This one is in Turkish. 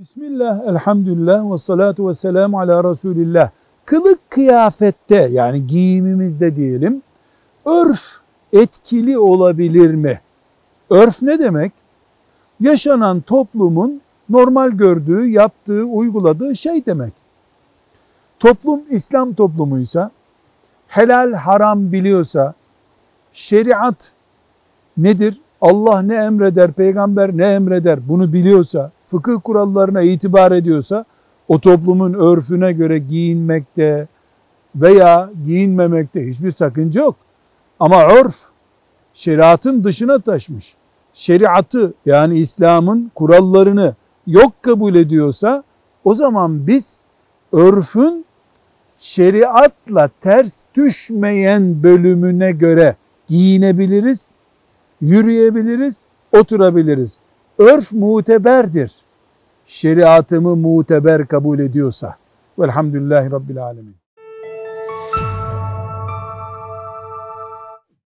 Bismillah, elhamdülillah ve salatu ve selamu ala Resulillah. Kılık kıyafette yani giyimimizde diyelim örf etkili olabilir mi? Örf ne demek? Yaşanan toplumun normal gördüğü, yaptığı, uyguladığı şey demek. Toplum İslam toplumuysa, helal haram biliyorsa, şeriat nedir? Allah ne emreder, peygamber ne emreder bunu biliyorsa, fıkıh kurallarına itibar ediyorsa, o toplumun örfüne göre giyinmekte veya giyinmemekte hiçbir sakınca yok. Ama örf şeriatın dışına taşmış. Şeriatı yani İslam'ın kurallarını yok kabul ediyorsa o zaman biz örfün şeriatla ters düşmeyen bölümüne göre giyinebiliriz, yürüyebiliriz, oturabiliriz. Örf muteberdir. Şeriatımı muteber kabul ediyorsa. Velhamdülillahi Rabbil Alemin.